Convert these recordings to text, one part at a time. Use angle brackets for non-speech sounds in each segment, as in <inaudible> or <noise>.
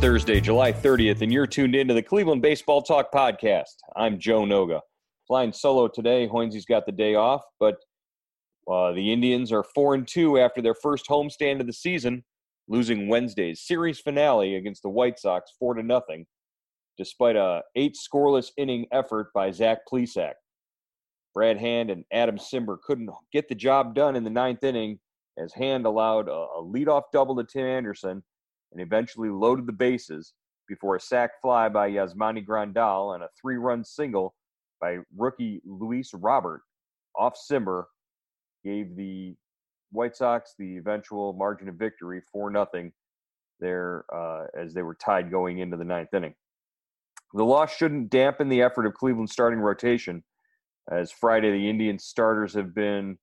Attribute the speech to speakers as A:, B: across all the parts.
A: Thursday, July 30th, and you're tuned into the Cleveland Baseball Talk podcast. I'm Joe Noga. Flying solo today. Hoinsy's got the day off, but uh, the Indians are 4 and 2 after their first homestand of the season, losing Wednesday's series finale against the White Sox 4 to nothing, despite a eight scoreless inning effort by Zach Plesac. Brad Hand and Adam Cimber couldn't get the job done in the ninth inning as Hand allowed a leadoff double to Tim Anderson and eventually loaded the bases before a sac fly by Yasmani Grandal and a three run single by rookie Luis Robert off Cimber gave the White Sox the eventual margin of victory 4 0 there uh, as they were tied going into the ninth inning. The loss shouldn't dampen the effort of Cleveland's starting rotation, as Friday the Indian starters have been,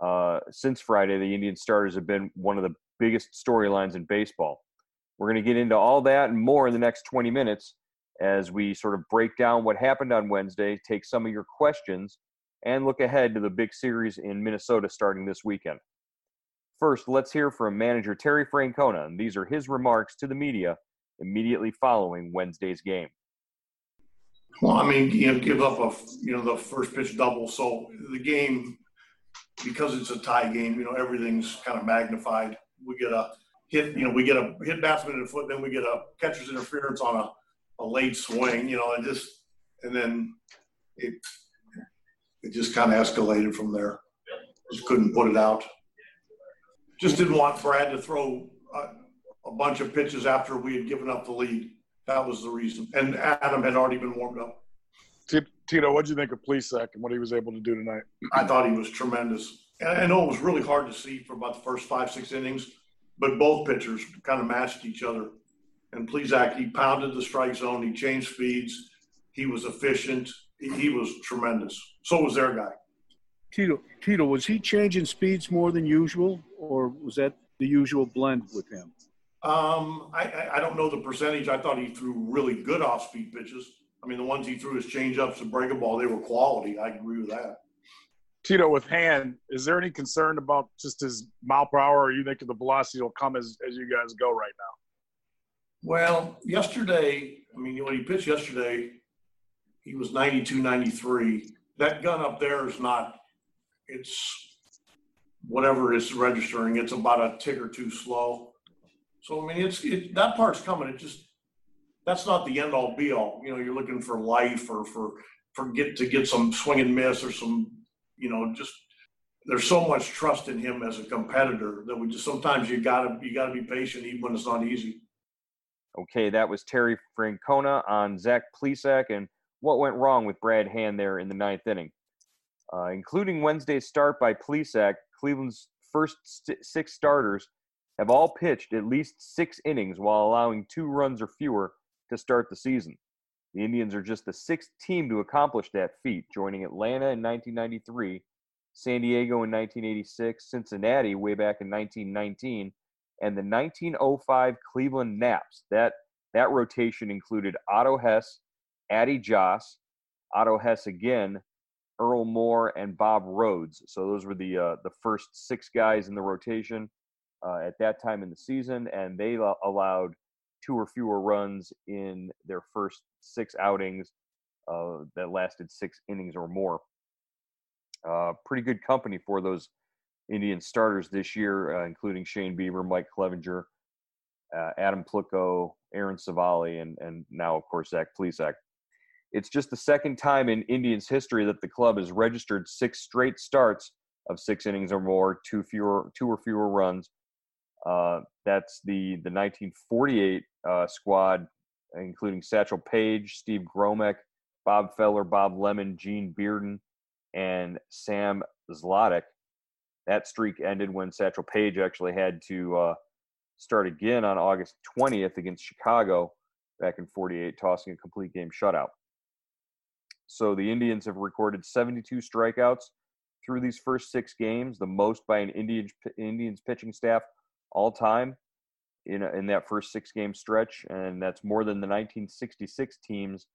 A: uh, since Friday, the Indian starters have been one of the biggest storylines in baseball. We're going to get into all that and more in the next 20 minutes as we sort of break down what happened on Wednesday, take some of your questions, and look ahead to the big series in Minnesota starting this weekend. First, let's hear from manager Terry Francona, and these are his remarks to the media immediately following Wednesday's game.
B: Well, I mean, you know, give up a you know the first pitch double, so the game because it's a tie game, you know, everything's kind of magnified. We get a hit, you know, we get a hit batsman in the foot, then we get a catcher's interference on a, a late swing, you know, and just and then it it just kind of escalated from there. Just couldn't put it out. Just didn't want Brad to throw a, a bunch of pitches after we had given up the lead. That was the reason. And Adam had already been warmed up.
C: Tito, what did you think of Plesac and what he was able to do tonight?
B: I thought he was tremendous. And I know it was really hard to see for about the first five, six innings, but both pitchers kind of matched each other. And Plesac, he pounded the strike zone, he changed speeds, he was efficient, he, he was tremendous. So was their guy.
D: Tito, Tito, was he changing speeds more than usual, or was that the usual blend with him?
B: Um, I, I, don't know the percentage. I thought he threw really good off-speed pitches. I mean, the ones he threw his change-ups and break a ball, they were quality. I agree with that.
C: Tito, with Hand, is there any concern about just his mile per hour, or you think the velocity will come as, as you guys go right now?
B: Well, yesterday, I mean, when he pitched yesterday, he was 92, 93. That gun up there is not, it's whatever is registering, it's about a tick or two slow. So, I mean, it's, it, that part's coming. It just, that's not the end all be all. You know, you're looking for life or for, for get to get some swing and miss or some, you know, just there's so much trust in him as a competitor that we just sometimes you gotta you gotta be patient even when it's not easy.
A: Okay, that was Terry Francona on Zach Plesac and what went wrong with Brad Hand there in the ninth inning. Uh, including Wednesday's start by Plesac, Cleveland's first st- six starters have all pitched at least six innings while allowing two runs or fewer to start the season. The Indians are just the sixth team to accomplish that feat, joining Atlanta in 1993, San Diego in 1986, Cincinnati way back in 1919, and the 1905 Cleveland Naps. That that rotation included Otto Hess, Addie Joss, Otto Hess again, Earl Moore, and Bob Rhoads. So those were the uh, the first six guys in the rotation uh, at that time in the season, and they allowed two or fewer runs in their first six outings uh, that lasted six innings or more. Uh, pretty good company for those Indian starters this year, uh, including Shane Bieber, Mike Clevinger, uh, Adam Plutko, Aaron Civale, and, and now, of course, Zach Plesac. It's just the second time in Indians history that the club has registered six straight starts of six innings or more, two fewer, two or fewer runs. Uh, that's the the 1948 uh, squad, including Satchel Paige, Steve Gromek, Bob Feller, Bob Lemon, Gene Bearden, and Sam Zoldak. That streak ended when Satchel Paige actually had to uh, start again on August 20th against Chicago back in 48, tossing a complete game shutout. So the Indians have recorded 72 strikeouts through these first six games, the most by an Indians Indians pitching staff all time in in that first six game stretch, and that's more than the 1966 team's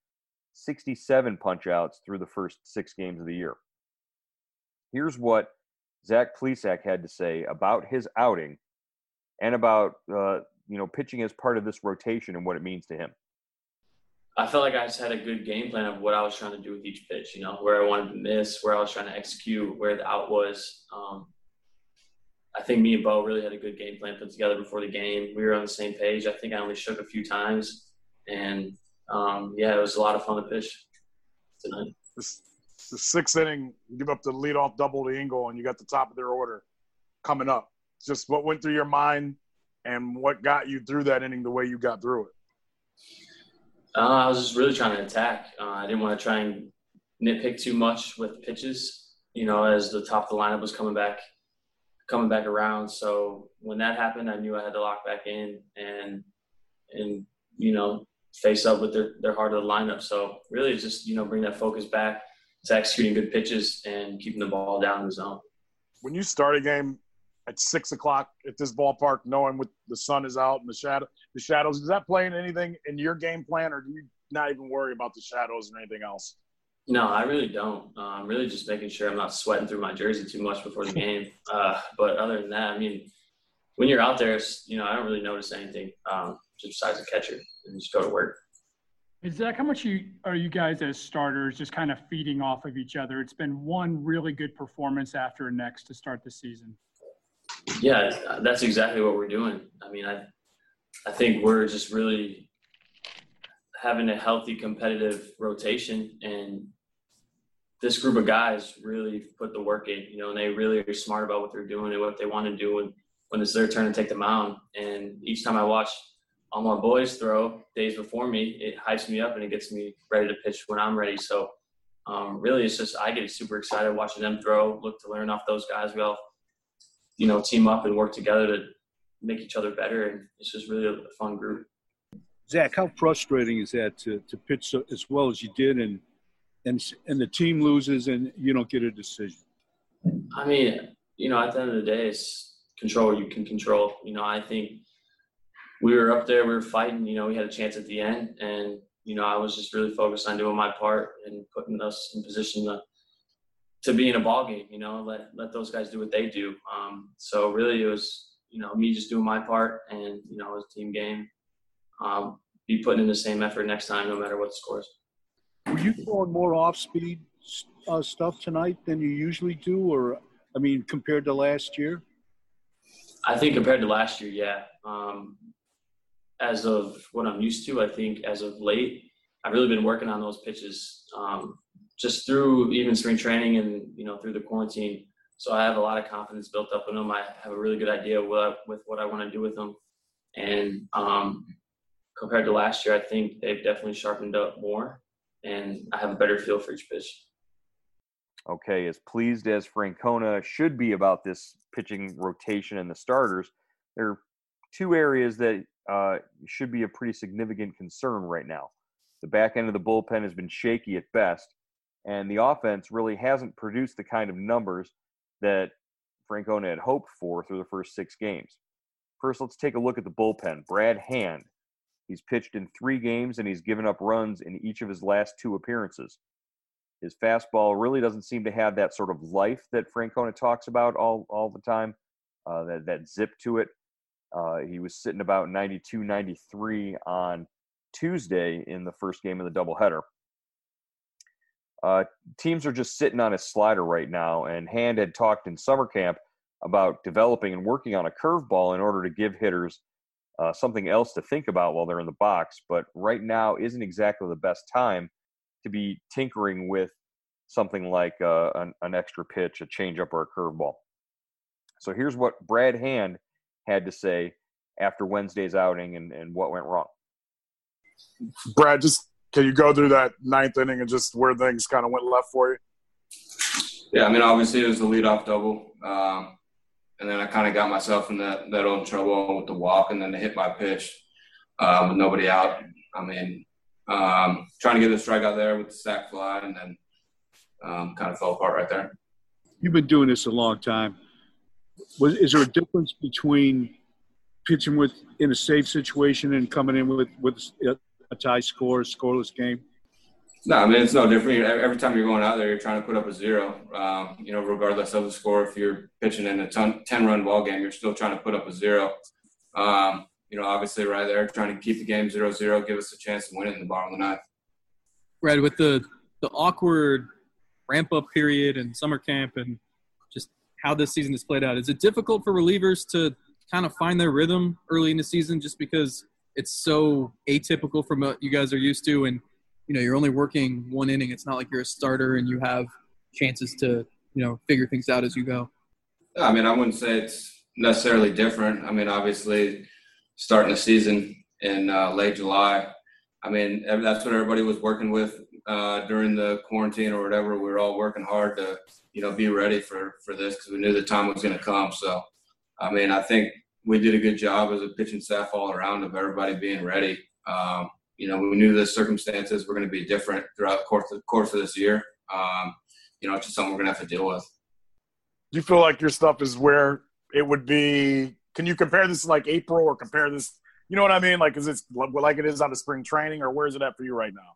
A: 67 punch outs through the first six games of the year. Here's what Zach Plesac had to say about his outing and about uh, you know pitching as part of this rotation and what it means to him.
E: I felt like I just had a good game plan of what I was trying to do with each pitch. You know, where I wanted to miss, where I was trying to execute, where the out was. Um, I think me and Bo really had a good game plan put together before the game. We were on the same page. I think I only shook a few times, and um, yeah, it was a lot of fun to pitch tonight.
C: the sixth inning, give up the leadoff double to Engel, and you got the top of their order coming up. Just what went through your mind, and what got you through that inning the way you got through it.
E: Uh, I was just really trying to attack. Uh, I didn't want to try and nitpick too much with pitches. You know, as the top of the lineup was coming back coming back around. So when that happened, I knew I had to lock back in and and you know face up with their their heart of the lineup. So really, just you know bring that focus back to executing good pitches and keeping the ball down in the zone.
C: When you start a game at six o'clock at this ballpark, knowing with the sun is out and the shadow the shadows, does that play in anything in your game plan, or do you not even worry about the shadows or anything else?
E: No, I really don't. Uh, I'm really just making sure I'm not sweating through my jersey too much before the game. Uh, but other than that, I mean, when you're out there, you know, I don't really notice anything um, just besides the catcher and just go to work.
F: Is that how much you are you guys as starters just kind of feeding off of each other? It's been one really good performance after next to start the season.
E: Yeah, that's exactly what we're doing. I mean, I I think we're just really having a healthy competitive rotation and this group of guys really put the work in, you know, and they really are smart about what they're doing and what they want to do when, when it's their turn to take the mound. And each time I watch all my boys throw days before me, it hypes me up and it gets me ready to pitch when I'm ready. So um, really, it's just I get super excited watching them throw. Look to learn off those guys. We all, you know, team up and work together to make each other better, and it's just really a fun group.
D: Zach, how frustrating is that to, to pitch so, as well as you did, and and and the team loses and you don't get a decision?
E: I mean, you know, at the end of the day, it's control you can control. You know, I think we were up there, we were fighting. You know, we had a chance at the end, and you know, I was just really focused on doing my part and putting us in position to to be in a ball game. You know, let let those guys do what they do. Um, so really, it was you know me just doing my part, and you know, it was a team game um, be putting in the same effort next time, no matter what the scores.
D: Were you throwing more off-speed uh, stuff tonight than you usually do, or I mean, compared to last year?
E: I think compared to last year, yeah. Um, as of what I'm used to, I think as of late, I've really been working on those pitches um, just through even spring training and you know through the quarantine. So I have a lot of confidence built up in them. I have a really good idea what, with what I want to do with them, and um, compared to last year, I think they've definitely sharpened up more, and I have a better feel for each pitch.
A: Okay, as pleased as Francona should be about this pitching rotation and the starters, there are two areas that uh, should be a pretty significant concern right now. The back end of the bullpen has been shaky at best, and the offense really hasn't produced the kind of numbers that Francona had hoped for through the first six games. First, let's take a look at the bullpen. Brad Hand He's pitched in three games and he's given up runs in each of his last two appearances. His fastball really doesn't seem to have that sort of life that Francona talks about all, all the time, uh, that, that zip to it. Uh, he was sitting about 92, 93 on Tuesday in the first game of the doubleheader. Uh, teams are just sitting on his slider right now, and Hand had talked in summer camp about developing and working on a curveball in order to give hitters uh, something else to think about while they're in the box. But right now isn't exactly the best time to be tinkering with something like uh, an, an extra pitch, a changeup, or a curveball. So here's what Brad Hand had to say after Wednesday's outing and, and what went wrong.
C: Brad, just can you go through that ninth inning and just where things kind of went left for you?
G: Yeah, I mean, obviously it was the leadoff double, um, and then I kind of got myself in that that old trouble with the walk, and then to hit my pitch uh, with nobody out. I mean, um, trying to get the strikeout there with the sac fly, and then um, kind of fell apart right there.
D: You've been doing this a long time. Was is there a difference between pitching with in a safe situation and coming in with with a tie score, scoreless game?
G: No, I mean it's no different. Every time you're going out there, you're trying to put up a zero. Um, you know, regardless of the score, if you're pitching in a ten-run ball game, you're still trying to put up a zero. Um, you know, obviously, right there, trying to keep the game zero-zero, give us a chance to win it in the bottom of the ninth.
H: Right, with the the awkward ramp-up period and summer camp, and just how this season has played out, is it difficult for relievers to kind of find their rhythm early in the season, just because it's so atypical from what you guys are used to and you know you're only working one inning. It's not like you're a starter and you have chances to you know figure things out as you go.
G: I mean i wouldn't say it's necessarily different. I mean obviously starting the season in uh, late july i mean that's what everybody was working with uh, during the quarantine or whatever. We were all working hard to you know be ready for for this because we knew the time was going to come. So i mean i think we did a good job as a pitching staff all around of everybody being ready. Um, you know, we knew the circumstances were going to be different throughout the course of, the course of this year. Um, you know, it's just something we're going to have to deal with.
C: Do you feel like your stuff is where it would be? Can you compare this to like April or compare this? You know what I mean? Like, is it like it is on the spring training, or where is it at for you right now?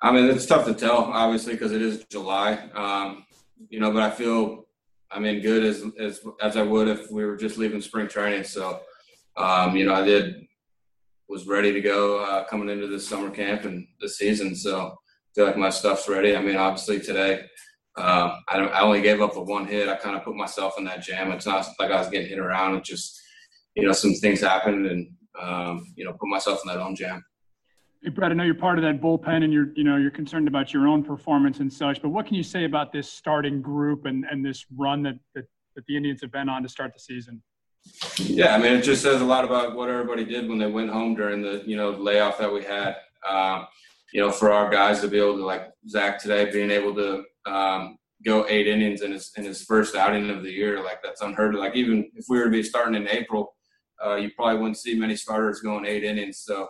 G: I mean, it's tough to tell, obviously, because it is July. Um, you know, but I feel I'm in good as as as I would if we were just leaving spring training. So, um, you know, I did was ready to go uh, coming into this summer camp and the season. So, I feel like my stuff's ready. I mean, obviously today, uh, I, I only gave up the one hit. I kind of put myself in that jam. It's not like I was getting hit around. It just, you know, some things happened and um, you know put myself in that own jam.
F: Hey, Brett, I know you're part of that bullpen and you're, you know, you're concerned about your own performance and such, but what can you say about this starting group and, and this run that, that, that the Indians have been on to start the season?
G: Yeah, I mean, it just says a lot about what everybody did when they went home during the, you know, layoff that we had. Um, you know, for our guys to be able to, like Zach today, being able to um, go eight innings in his in his first outing of the year, like that's unheard of. Like even if we were to be starting in April, uh, you probably wouldn't see many starters going eight innings. So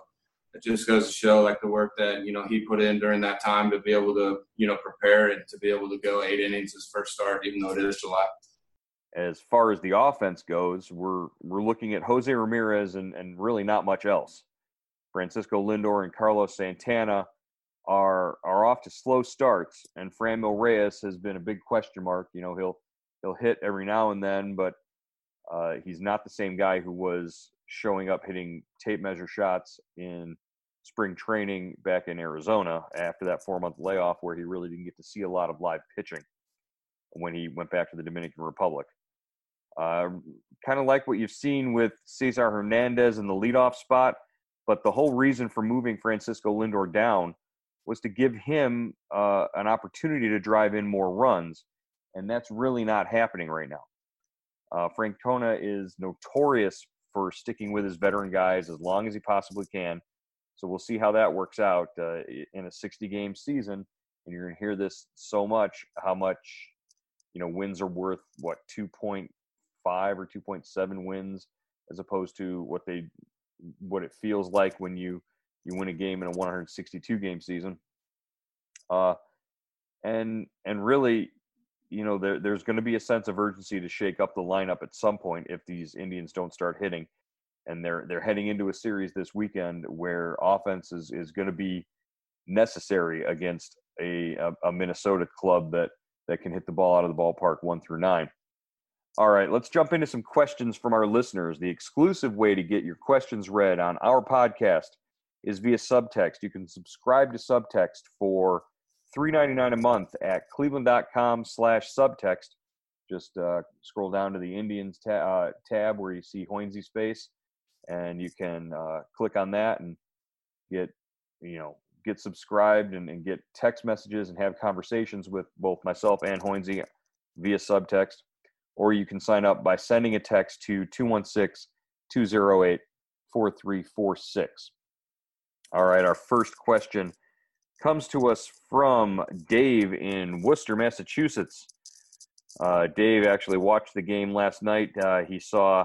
G: it just goes to show like the work that you know he put in during that time to be able to you know prepare and to be able to go eight innings his first start, even though it is July.
A: As far as the offense goes, we're we're looking at Jose Ramirez and and really not much else. Francisco Lindor and Carlos Santana are are off to slow starts, and Franmil Reyes has been a big question mark. You know he'll he'll hit every now and then, but uh, he's not the same guy who was showing up hitting tape measure shots in spring training back in Arizona after that four month layoff where he really didn't get to see a lot of live pitching when he went back to the Dominican Republic. Uh, kind of like what you've seen with Cesar Hernandez in the leadoff spot, but the whole reason for moving Francisco Lindor down was to give him uh, an opportunity to drive in more runs, and that's really not happening right now. Uh, Francona is notorious for sticking with his veteran guys as long as he possibly can. So we'll see how that works out uh, in a 60 game season. And you're going to hear this so much how much, you know, wins are worth what 2.5 or 2.7 wins as opposed to what they what it feels like when you you win a game in a 162 game season. Uh, and and really, you know, there, there's going to be a sense of urgency to shake up the lineup at some point if these Indians don't start hitting. And they're they're heading into a series this weekend where offense is, is going to be necessary against a, a, a Minnesota club that that can hit the ball out of the ballpark one through nine. All right, let's jump into some questions from our listeners. The exclusive way to get your questions read on our podcast is via subtext. You can subscribe to subtext for $3.99 a month at cleveland.com slash subtext. Just uh, scroll down to the Indians ta- uh, tab where you see Hoinsey space, and you can uh, click on that and get, you know, get subscribed and, and, get text messages and have conversations with both myself and Hoinsey via subtext. Or you can sign up by sending a text to 216 208 4346. All right, our first question comes to us from Dave in Worcester, Massachusetts. Uh, Dave actually watched the game last night. Uh, he saw,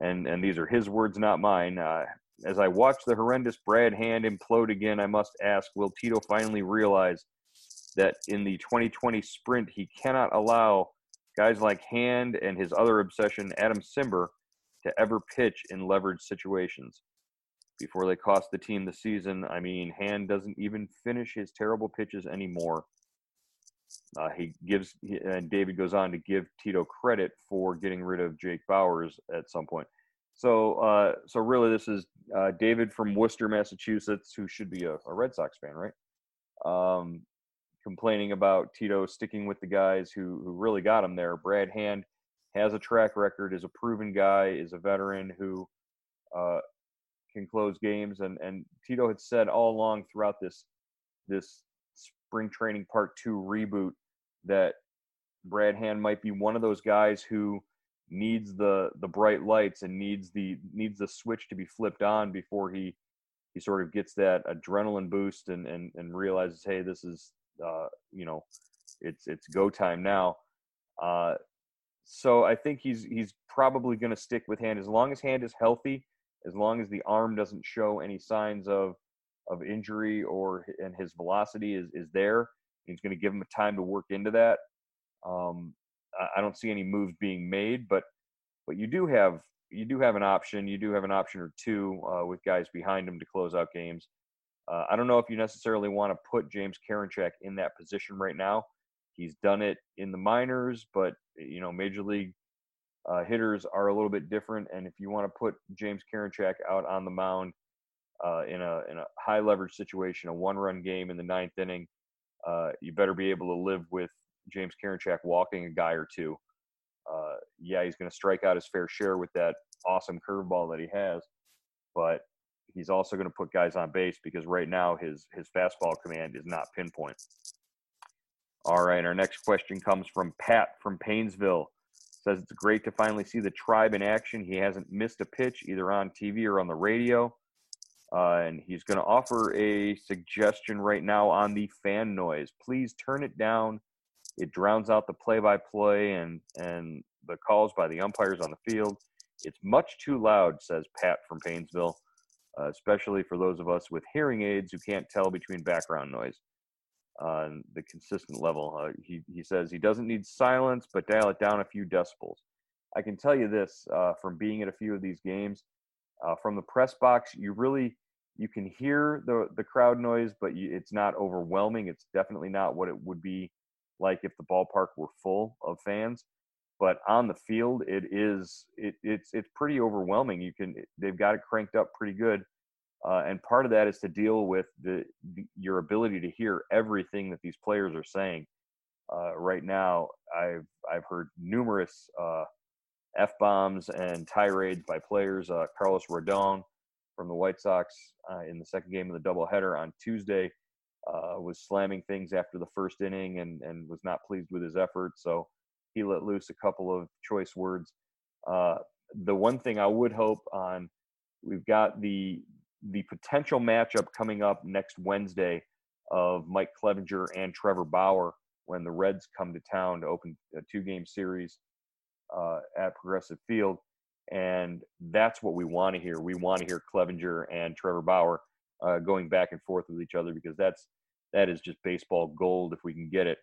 A: and and these are his words, not mine. Uh, as I watched the horrendous Brad Hand implode again, I must ask: Will Tito finally realize that in the 2020 sprint he cannot allow guys like Hand and his other obsession, Adam Cimber, to ever pitch in leverage situations? before they cost the team the season. I mean, Hand doesn't even finish his terrible pitches anymore. Uh, he gives, and David goes on to give Tito credit for getting rid of Jake Bauers at some point. So, uh, so really, this is uh, David from Worcester, Massachusetts, who should be a, a Red Sox fan, right? Um, complaining about Tito sticking with the guys who who really got him there. Brad Hand has a track record, is a proven guy, is a veteran who uh, can close games. And and Tito had said all along throughout this this spring training part two reboot that Brad Hand might be one of those guys who needs the the bright lights and needs the needs the switch to be flipped on before he he sort of gets that adrenaline boost and and, and realizes hey this is uh, you know it's it's go time now uh, so I think he's he's probably going to stick with hand as long as hand is healthy as long as the arm doesn't show any signs of of injury or and his velocity is is there, he's going to give him a time to work into that. Um, I don't see any moves being made, but but you do have you do have an option. You do have an option or two uh, with guys behind him to close out games. Uh, I don't know if you necessarily want to put James Karinchak in that position right now. He's done it in the minors, but you know, Major League uh, hitters are a little bit different. And if you want to put James Karinchak out on the mound uh, in a in a high leverage situation, a one run game in the ninth inning, uh, you better be able to live with James Karinchak walking a guy or two. Uh, yeah, he's going to strike out his fair share with that awesome curveball that he has, but he's also going to put guys on base because right now his his fastball command is not pinpoint. All right, our next question comes from Pat from Painesville. Says it's great to finally see the tribe in action. He hasn't missed a pitch either on TV or on the radio. Uh, and he's going to offer a suggestion right now on the fan noise. Please turn it down. It drowns out the play-by-play and and the calls by the umpires on the field. It's much too loud, says Pat from Painesville, uh, especially for those of us with hearing aids who can't tell between background noise on the consistent level. Uh, he, he says he doesn't need silence, but dial it down a few decibels. I can tell you this uh, from being at a few of these games, uh, from the press box, you really you can hear the the crowd noise, but you, it's not overwhelming. It's definitely not what it would be like if the ballpark were full of fans. But on the field, it is it, it's it's pretty overwhelming. You can they've got it cranked up pretty good uh, and part of that is to deal with the, the, your ability to hear everything that these players are saying. Uh, right now, I've I've heard numerous uh, f bombs and tirades by players. Uh, Carlos Rodon from the White Sox uh, in the second game of the doubleheader on Tuesday uh, was slamming things after the first inning and and was not pleased with his effort. So he let loose a couple of choice words. the one thing I would hope on we've got the the potential matchup coming up next Wednesday of Mike Clevinger and Trevor Bauer when the Reds come to town to open a two game series uh, at Progressive Field. And that's what we want to hear. We want to hear Clevinger and Trevor Bauer uh, going back and forth with each other because that's that is just baseball gold if we can get it.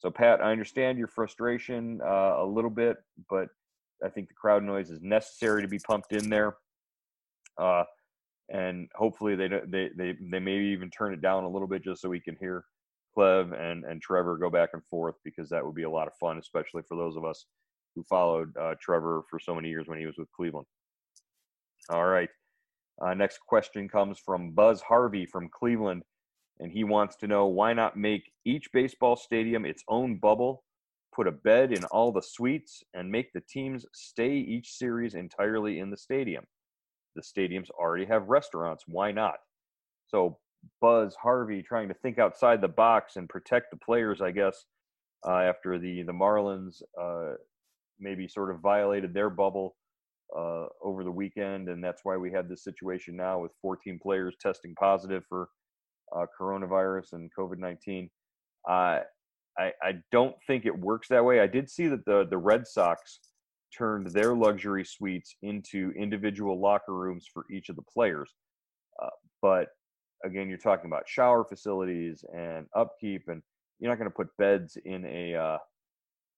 A: So, Pat, I understand your frustration uh, a little bit, but I think the crowd noise is necessary to be pumped in there. Uh, and hopefully they they they they maybe even turn it down a little bit just so we can hear Clev and and Trevor go back and forth because that would be a lot of fun, especially for those of us who followed uh, Trevor for so many years when he was with Cleveland. All right. Uh, next question comes from Buzz Harvey from Cleveland, and he wants to know why not make each baseball stadium its own bubble, put a bed in all the suites, and make the teams stay each series entirely in the stadium. The stadiums already have restaurants. Why not? So Buzz Harvey trying to think outside the box and protect the players, I guess, uh, after the the Marlins uh, maybe sort of violated their bubble uh, over the weekend, and that's why we have this situation now with 14 players testing positive for uh, coronavirus and COVID 19. Uh, I, I don't think it works that way. I did see that the the Red Sox turned their luxury suites into individual locker rooms for each of the players, uh, but again, you're talking about shower facilities and upkeep, and you're not going to put beds in a uh,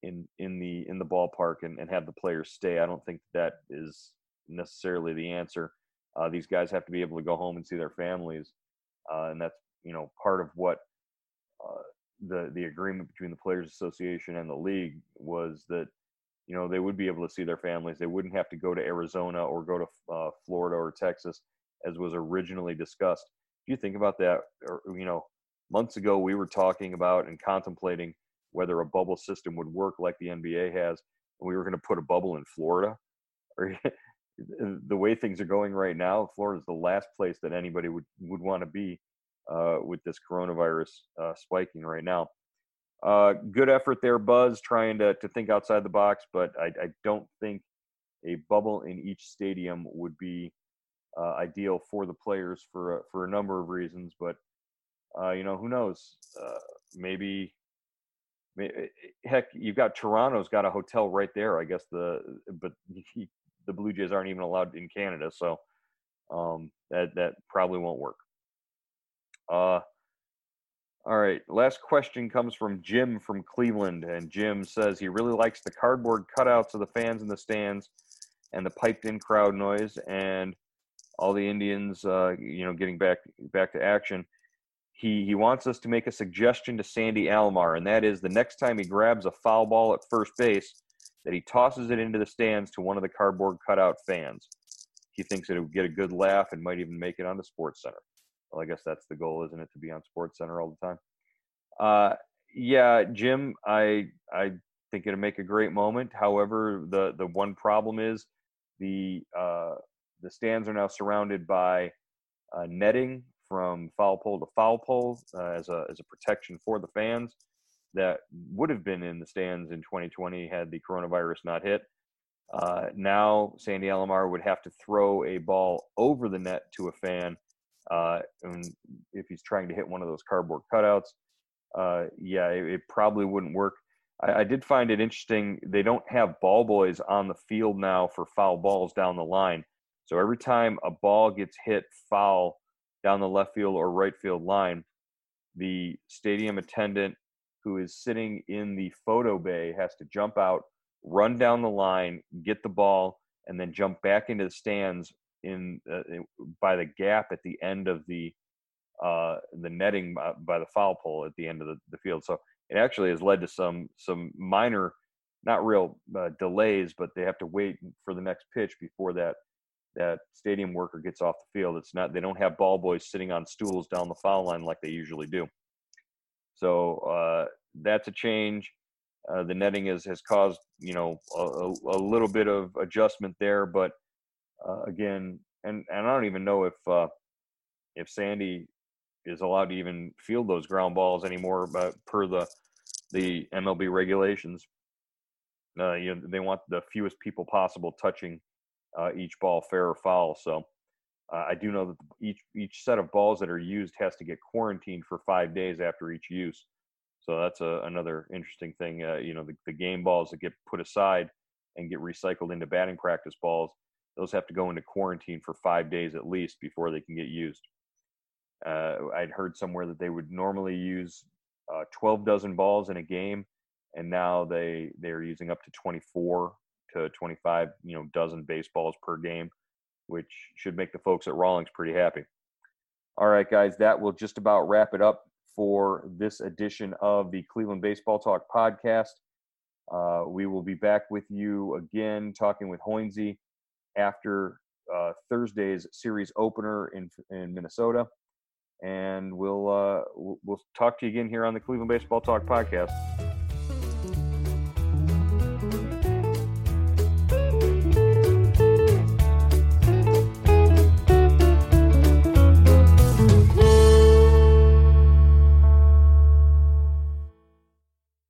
A: in in the in the ballpark and, and have the players stay. I don't think that is necessarily the answer. Uh, these guys have to be able to go home and see their families, uh, and that's you know part of what uh, the the agreement between the Players Association and the league was that you know they would be able to see their families. They wouldn't have to go to Arizona or go to uh, Florida or Texas as was originally discussed. If you think about that, or, you know, months ago we were talking about and contemplating whether a bubble system would work like the NBA has, and we were going to put a bubble in Florida. <laughs> Or the way things are going right now, Florida is the last place that anybody would would want to be uh, with this coronavirus uh, spiking right now. Uh, good effort there, Buzz, trying to to think outside the box, but I, I don't think a bubble in each stadium would be uh, ideal for the players for a, for a number of reasons. But uh, you know, who knows? Uh, maybe Eh, eh, heck, you've got Toronto's got a hotel right there. I guess the but <laughs> he, the Blue Jays aren't even allowed in Canada, so um, that that probably won't work. Uh, all right. Last question comes from Jim from Cleveland, and Jim says he really likes the cardboard cutouts of the fans in the stands and the piped-in crowd noise and all the Indians, uh, you know, getting back back to action he he wants us to make a suggestion to Sandy Alomar, and that is the next time he grabs a foul ball at first base, that he tosses it into the stands to one of the cardboard cutout fans. He thinks it would get a good laugh and might even make it onto Sports Center. Well, I guess that's the goal, isn't it, to be on Sports Center all the time? Uh, yeah, Jim, I I think it'll make a great moment. However, the the one problem is the uh, the stands are now surrounded by uh, netting from foul pole to foul pole uh, as a as a protection for the fans that would have been in the stands in 2020 had the coronavirus not hit. Uh, now Sandy Alomar would have to throw a ball over the net to a fan, uh, and if he's trying to hit one of those cardboard cutouts, uh, yeah, it, it, probably wouldn't work. I, I did find it interesting. They don't have ball boys on the field now for foul balls down the line. So every time a ball gets hit foul down the left field or right field line, the stadium attendant who is sitting in the photo bay has to jump out, run down the line, get the ball, and then jump back into the stands in uh, by the gap at the end of the uh, the netting by, by, the foul pole at the end of the, the, field. So it actually has led to some some minor, not real uh, delays, but they have to wait for the next pitch before that that stadium worker gets off the field. It's not they don't have ball boys sitting on stools down the foul line like they usually do. So uh, that's a change. Uh, the netting is, has caused you know a, a little bit of adjustment there, but uh, again, and and I don't even know if uh, if Sandy is allowed to even field those ground balls anymore, but per the the MLB regulations, uh, you know they want the fewest people possible touching uh, each ball fair or foul. So uh, I do know that each each set of balls that are used has to get quarantined for five days after each use. So that's a, another interesting thing. Uh, you know, the, the game balls that get put aside and get recycled into batting practice balls, those have to go into quarantine for five days at least before they can get used. Uh, I'd heard somewhere that they would normally use uh, 12 dozen balls in a game, and now they they're using up to 24 to 25, you know, dozen baseballs per game, which should make the folks at Rawlings pretty happy. All right, guys, that will just about wrap it up for this edition of the Cleveland Baseball Talk podcast. Uh, we will be back with you again talking with Hoynesy after uh, Thursday's series opener in in Minnesota, and we'll uh, we'll talk to you again here on the Cleveland Baseball Talk podcast.